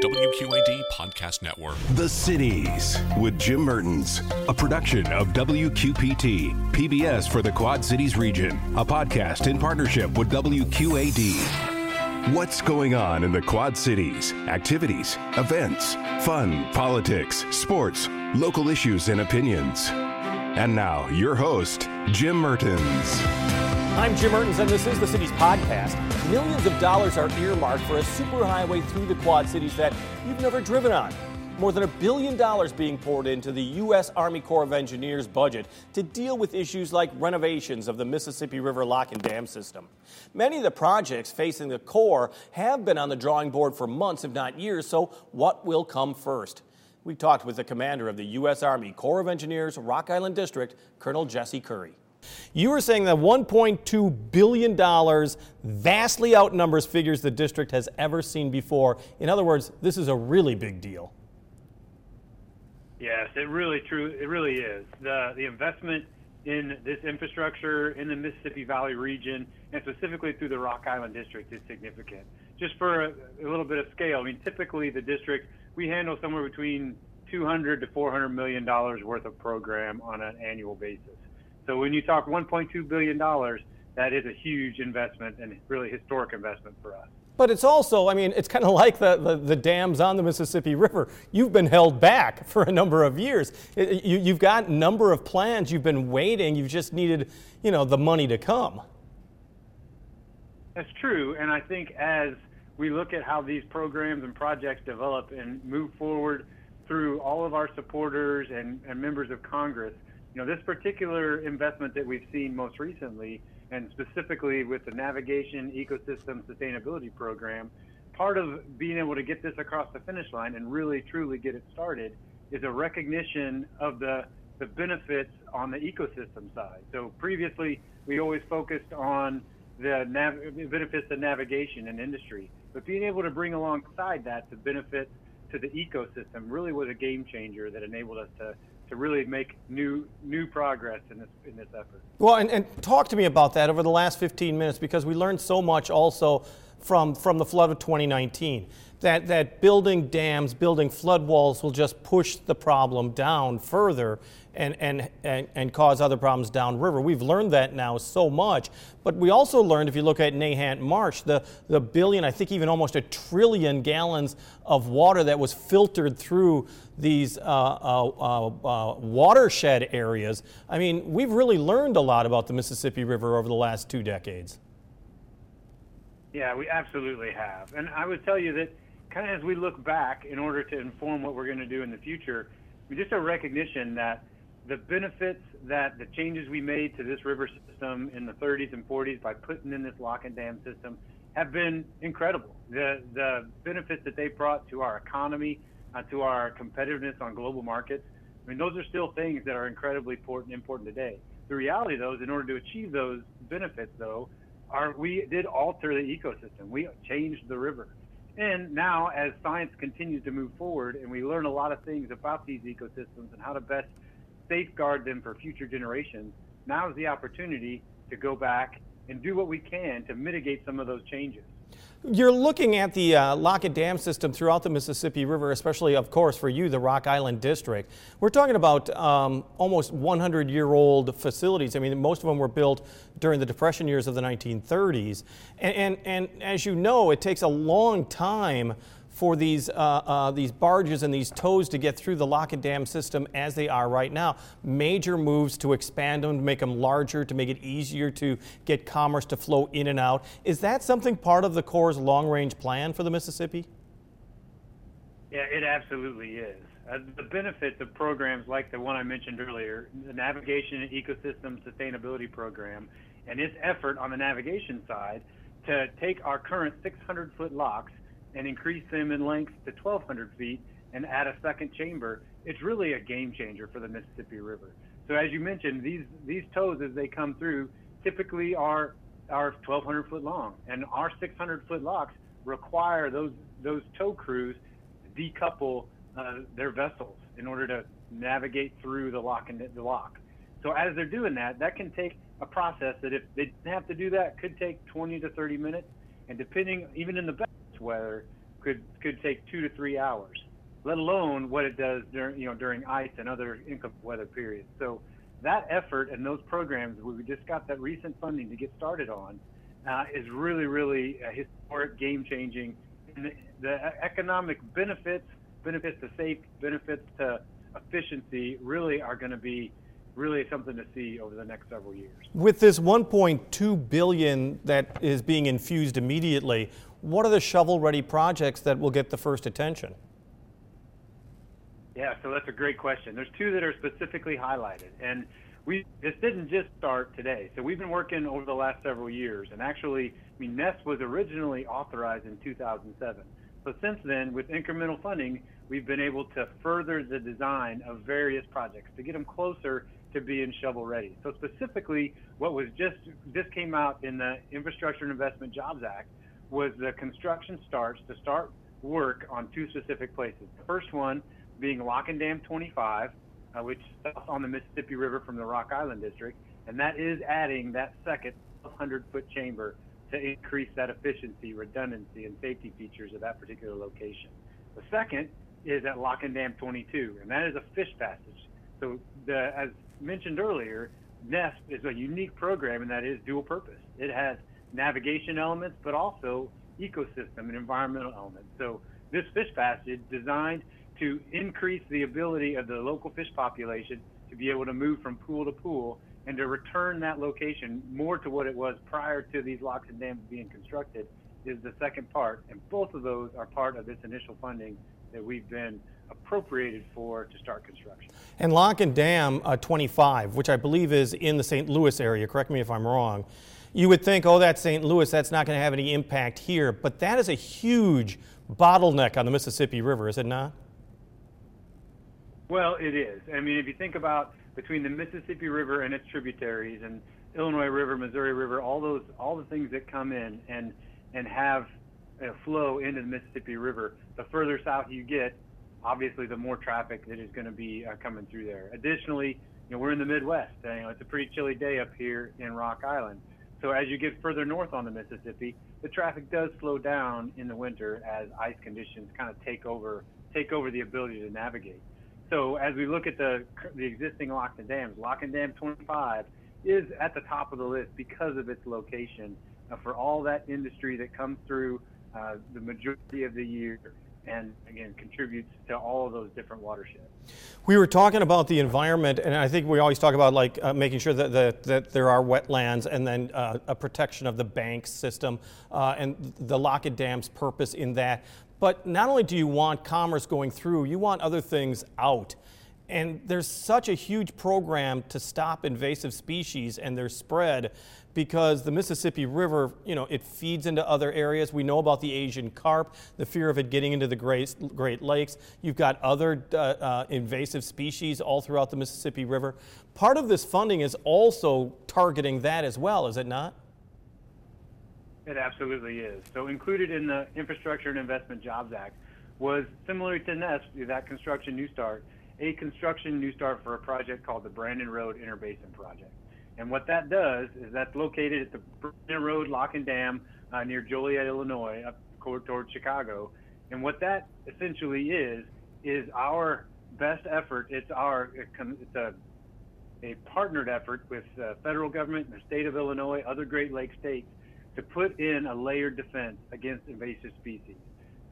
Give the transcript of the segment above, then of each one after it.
WQAD Podcast Network. The Cities with Jim Mertens, a production of WQPT, PBS for the Quad Cities region, a podcast in partnership with WQAD. What's going on in the Quad Cities? Activities, events, fun, politics, sports, local issues, and opinions. And now, your host, Jim Mertens. I'm Jim Mertens, and this is the Cities Podcast. Millions of dollars are earmarked for a superhighway through the Quad Cities that you've never driven on. More than a billion dollars being poured into the U.S. Army Corps of Engineers budget to deal with issues like renovations of the Mississippi River lock and dam system. Many of the projects facing the Corps have been on the drawing board for months, if not years, so what will come first? We talked with the commander of the U.S. Army Corps of Engineers Rock Island District, Colonel Jesse Curry. You were saying that $1.2 billion vastly outnumbers figures the district has ever seen before. In other words, this is a really big deal. Yes, it really true. It really is. The the investment in this infrastructure in the Mississippi Valley region and specifically through the Rock Island district is significant. Just for a, a little bit of scale, I mean, typically the district we handle somewhere between 200 to 400 million dollars worth of program on an annual basis. So when you talk 1.2 billion dollars, that is a huge investment and really historic investment for us. But it's also, I mean, it's kind of like the, the, the, dams on the Mississippi River. You've been held back for a number of years. It, you, you've got a number of plans. You've been waiting. You've just needed, you know, the money to come. That's true. And I think as we look at how these programs and projects develop and move forward through all of our supporters and, and members of Congress, you know, this particular investment that we've seen most recently, and specifically with the Navigation Ecosystem Sustainability Program, part of being able to get this across the finish line and really truly get it started is a recognition of the the benefits on the ecosystem side. So previously, we always focused on the nav- benefits of navigation and industry, but being able to bring alongside that the benefits to the ecosystem really was a game changer that enabled us to to really make new new progress in this in this effort. Well, and, and talk to me about that over the last 15 minutes because we learned so much also from from the flood of 2019 that that building dams, building flood walls will just push the problem down further and, and, and, and cause other problems downriver. We've learned that now so much. But we also learned, if you look at Nahant Marsh, the, the billion, I think even almost a trillion gallons of water that was filtered through these uh, uh, uh, uh, watershed areas. I mean, we've really learned a lot about the Mississippi River over the last two decades. Yeah, we absolutely have. And I would tell you that kind of as we look back in order to inform what we're going to do in the future, we just a recognition that the benefits that the changes we made to this river system in the 30s and 40s by putting in this lock and dam system have been incredible. The the benefits that they brought to our economy, uh, to our competitiveness on global markets. I mean, those are still things that are incredibly important important today. The reality, though, is in order to achieve those benefits, though, are we did alter the ecosystem. We changed the river. And now, as science continues to move forward and we learn a lot of things about these ecosystems and how to best safeguard them for future generations, now is the opportunity to go back and do what we can to mitigate some of those changes. You're looking at the uh, lock and dam system throughout the Mississippi River, especially, of course, for you, the Rock Island District. We're talking about um, almost 100 year old facilities. I mean, most of them were built during the Depression years of the 1930s. And, and, and as you know, it takes a long time for these, uh, uh, these barges and these tows to get through the lock and dam system as they are right now. Major moves to expand them, to make them larger, to make it easier to get commerce to flow in and out. Is that something part of the Corps' long range plan for the Mississippi? Yeah, it absolutely is. Uh, the benefits of programs like the one I mentioned earlier, the Navigation and Ecosystem Sustainability Program, and its effort on the navigation side to take our current 600 foot locks and increase them in length to 1,200 feet and add a second chamber, it's really a game changer for the Mississippi River. So as you mentioned, these these tows as they come through typically are are 1,200 foot long, and our 600 foot locks require those those tow crews to decouple uh, their vessels in order to navigate through the lock and the lock. So as they're doing that, that can take a process that if they have to do that could take 20 to 30 minutes, and depending even in the best weather could could take two to three hours. Let alone what it does during you know during ice and other inclement weather periods. So that effort and those programs we just got that recent funding to get started on uh, is really really historic game changing. The economic benefits, benefits to safety, benefits to efficiency, really are going to be really something to see over the next several years. With this 1.2 billion that is being infused immediately, what are the shovel-ready projects that will get the first attention? Yeah, so that's a great question. There's two that are specifically highlighted, and we this didn't just start today. So we've been working over the last several years, and actually, I mean, NEST was originally authorized in 2007. So since then, with incremental funding, we've been able to further the design of various projects to get them closer to being shovel ready. So specifically, what was just this came out in the Infrastructure and Investment Jobs Act was the construction starts to start work on two specific places. The first one being Lock and Dam 25, uh, which is on the Mississippi River from the Rock Island District, and that is adding that second 100 foot chamber to increase that efficiency, redundancy, and safety features of that particular location. The second is at Lock and Dam 22, and that is a fish passage. So, the, as mentioned earlier, NEST is a unique program, and that is dual purpose. It has navigation elements, but also ecosystem and environmental elements. So, this fish passage designed to increase the ability of the local fish population to be able to move from pool to pool and to return that location more to what it was prior to these locks and dams being constructed is the second part. And both of those are part of this initial funding that we've been appropriated for to start construction. And Lock and Dam uh, 25, which I believe is in the St. Louis area, correct me if I'm wrong, you would think, oh, that's St. Louis, that's not going to have any impact here. But that is a huge bottleneck on the Mississippi River, is it not? Well, it is. I mean, if you think about between the Mississippi River and its tributaries and Illinois River, Missouri River, all those, all the things that come in and and have a flow into the Mississippi River, the further south you get, obviously the more traffic that is going to be uh, coming through there. Additionally, you know, we're in the Midwest. Uh, you know, it's a pretty chilly day up here in Rock Island. So as you get further north on the Mississippi, the traffic does slow down in the winter as ice conditions kind of take over take over the ability to navigate. So as we look at the the existing locks and dams, lock and dam 25 is at the top of the list because of its location uh, for all that industry that comes through uh, the majority of the year and again contributes to all of those different watersheds. We were talking about the environment, and I think we always talk about like uh, making sure that, that, that there are wetlands and then uh, a protection of the bank system uh, and the Lock and Dam's purpose in that. But not only do you want commerce going through, you want other things out. And there's such a huge program to stop invasive species and their spread because the Mississippi River, you know, it feeds into other areas. We know about the Asian carp, the fear of it getting into the Great, Great Lakes. You've got other uh, uh, invasive species all throughout the Mississippi River. Part of this funding is also targeting that as well, is it not? It absolutely is. So included in the Infrastructure and Investment Jobs Act was similar to NEST, that construction new start, a construction new start for a project called the Brandon Road Interbasin Project. And what that does is that's located at the Brandon Road Lock and Dam uh, near Joliet, Illinois, up towards Chicago. And what that essentially is is our best effort. It's our it's a a partnered effort with the federal government, and the state of Illinois, other Great Lakes states to put in a layered defense against invasive species.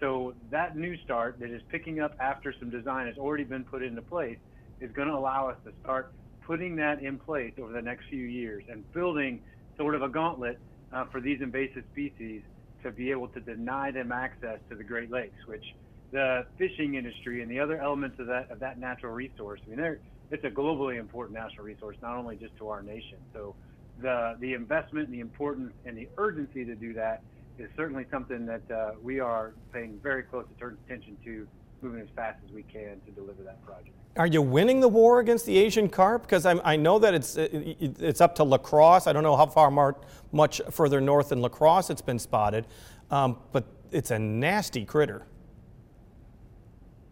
So that new start that is picking up after some design has already been put into place is going to allow us to start putting that in place over the next few years and building sort of a gauntlet uh, for these invasive species to be able to deny them access to the Great Lakes, which the fishing industry and the other elements of that of that natural resource. I mean, it's a globally important natural resource, not only just to our nation. So the the investment, the importance, and the urgency to do that is certainly something that uh, we are paying very close attention to, moving as fast as we can to deliver that project. Are you winning the war against the Asian carp? Because I know that it's it's up to La Crosse. I don't know how far more, much further north than La Crosse it's been spotted, um, but it's a nasty critter.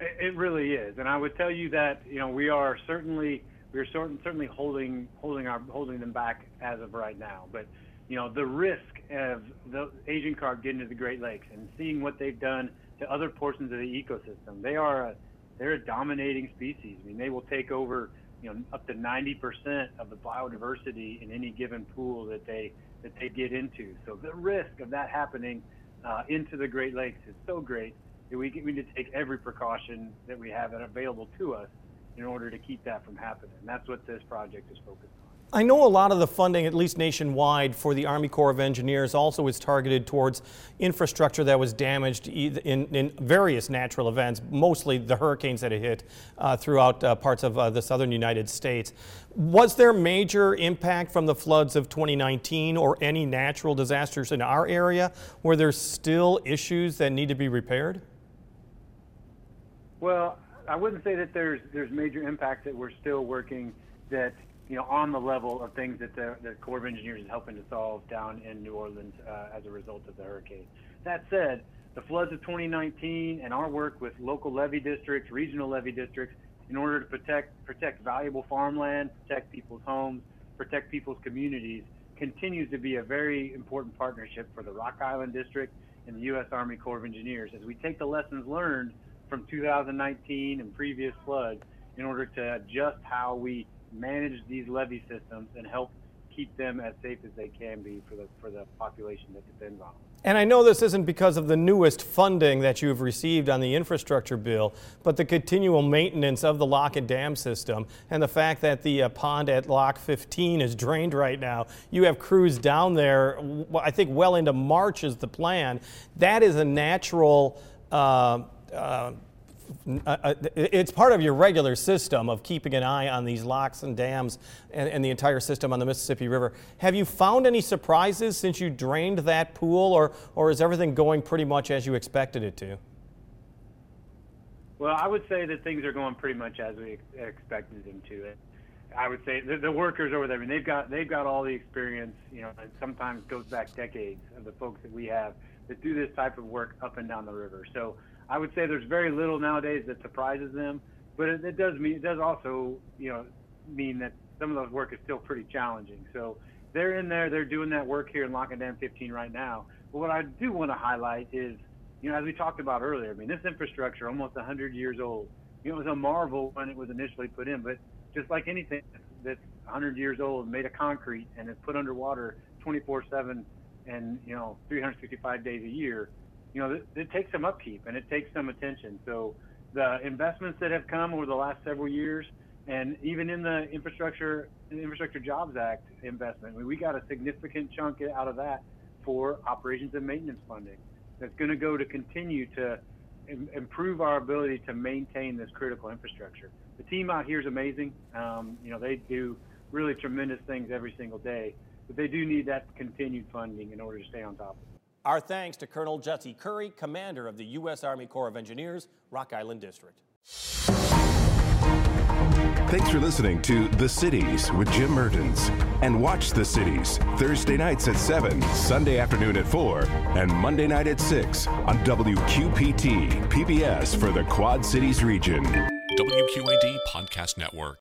It really is, and I would tell you that you know we are certainly we are certainly holding holding our holding them back as of right now. But you know the risk of the Asian carp getting to the Great Lakes and seeing what they've done to other portions of the ecosystem. They are a they're a dominating species. I mean, they will take over you know up to 90% of the biodiversity in any given pool that they that they get into. So the risk of that happening uh, into the Great Lakes is so great that we, we need to take every precaution that we have available to us in order to keep that from happening. And that's what this project is focused on. I know a lot of the funding, at least nationwide, for the Army Corps of Engineers also is targeted towards infrastructure that was damaged in, in various natural events, mostly the hurricanes that hit uh, throughout uh, parts of uh, the southern United States. Was there major impact from the floods of 2019 or any natural disasters in our area where there's still issues that need to be repaired? Well, I wouldn't say that there's there's major impact that we're still working that you know on the level of things that the, the Corps of Engineers is helping to solve down in New Orleans uh, as a result of the hurricane. That said, the floods of 2019 and our work with local levee districts, regional levee districts, in order to protect protect valuable farmland, protect people's homes, protect people's communities, continues to be a very important partnership for the Rock Island District and the U.S. Army Corps of Engineers as we take the lessons learned from 2019 and previous floods in order to adjust how we manage these levee systems and help keep them as safe as they can be for the for the population that depends on them. And I know this isn't because of the newest funding that you've received on the infrastructure bill, but the continual maintenance of the lock and dam system and the fact that the uh, pond at Lock 15 is drained right now. You have crews down there, I think well into March is the plan. That is a natural uh, uh, uh, uh it's part of your regular system of keeping an eye on these locks and dams and, and, the entire system on the Mississippi River. Have you found any surprises since you drained that pool, or, or is everything going pretty much as you expected it to? Well, I would say that things are going pretty much as we expected them to. I would say the, the workers over there, I mean, they've got they've got all the experience, you know, and sometimes goes back decades of the folks that we have that do this type of work up and down the river. So I would say there's very little nowadays that surprises them, but it, it does mean it does also you know mean that some of those work is still pretty challenging. So they're in there, they're doing that work here in Lock and Dam 15 right now. But what I do want to highlight is, you know, as we talked about earlier, I mean, this infrastructure almost 100 years old. You know, it was a marvel when it was initially put in, but just like anything that's 100 years old, made of concrete and is put underwater 24/7 and you know 365 days a year, you know, it, takes some upkeep and it takes some attention. So the investments that have come over the last several years, and even in the infrastructure infrastructure jobs act investment I mean, we got a significant chunk out of that for operations and maintenance funding that's going to go to continue to Im- improve our ability to maintain this critical infrastructure. The team out here is amazing. Um, you know they do really tremendous things every single day but they do need that continued funding in order to stay on top of it our thanks to Colonel Jesse Curry, commander of the U.S. Army Corps of Engineers, Rock Island District. Thanks for listening to The Cities with Jim Mertens. And watch The Cities Thursday nights at 7, Sunday afternoon at 4, and Monday night at 6 on WQPT, PBS for the Quad Cities region. WQAD Podcast Network.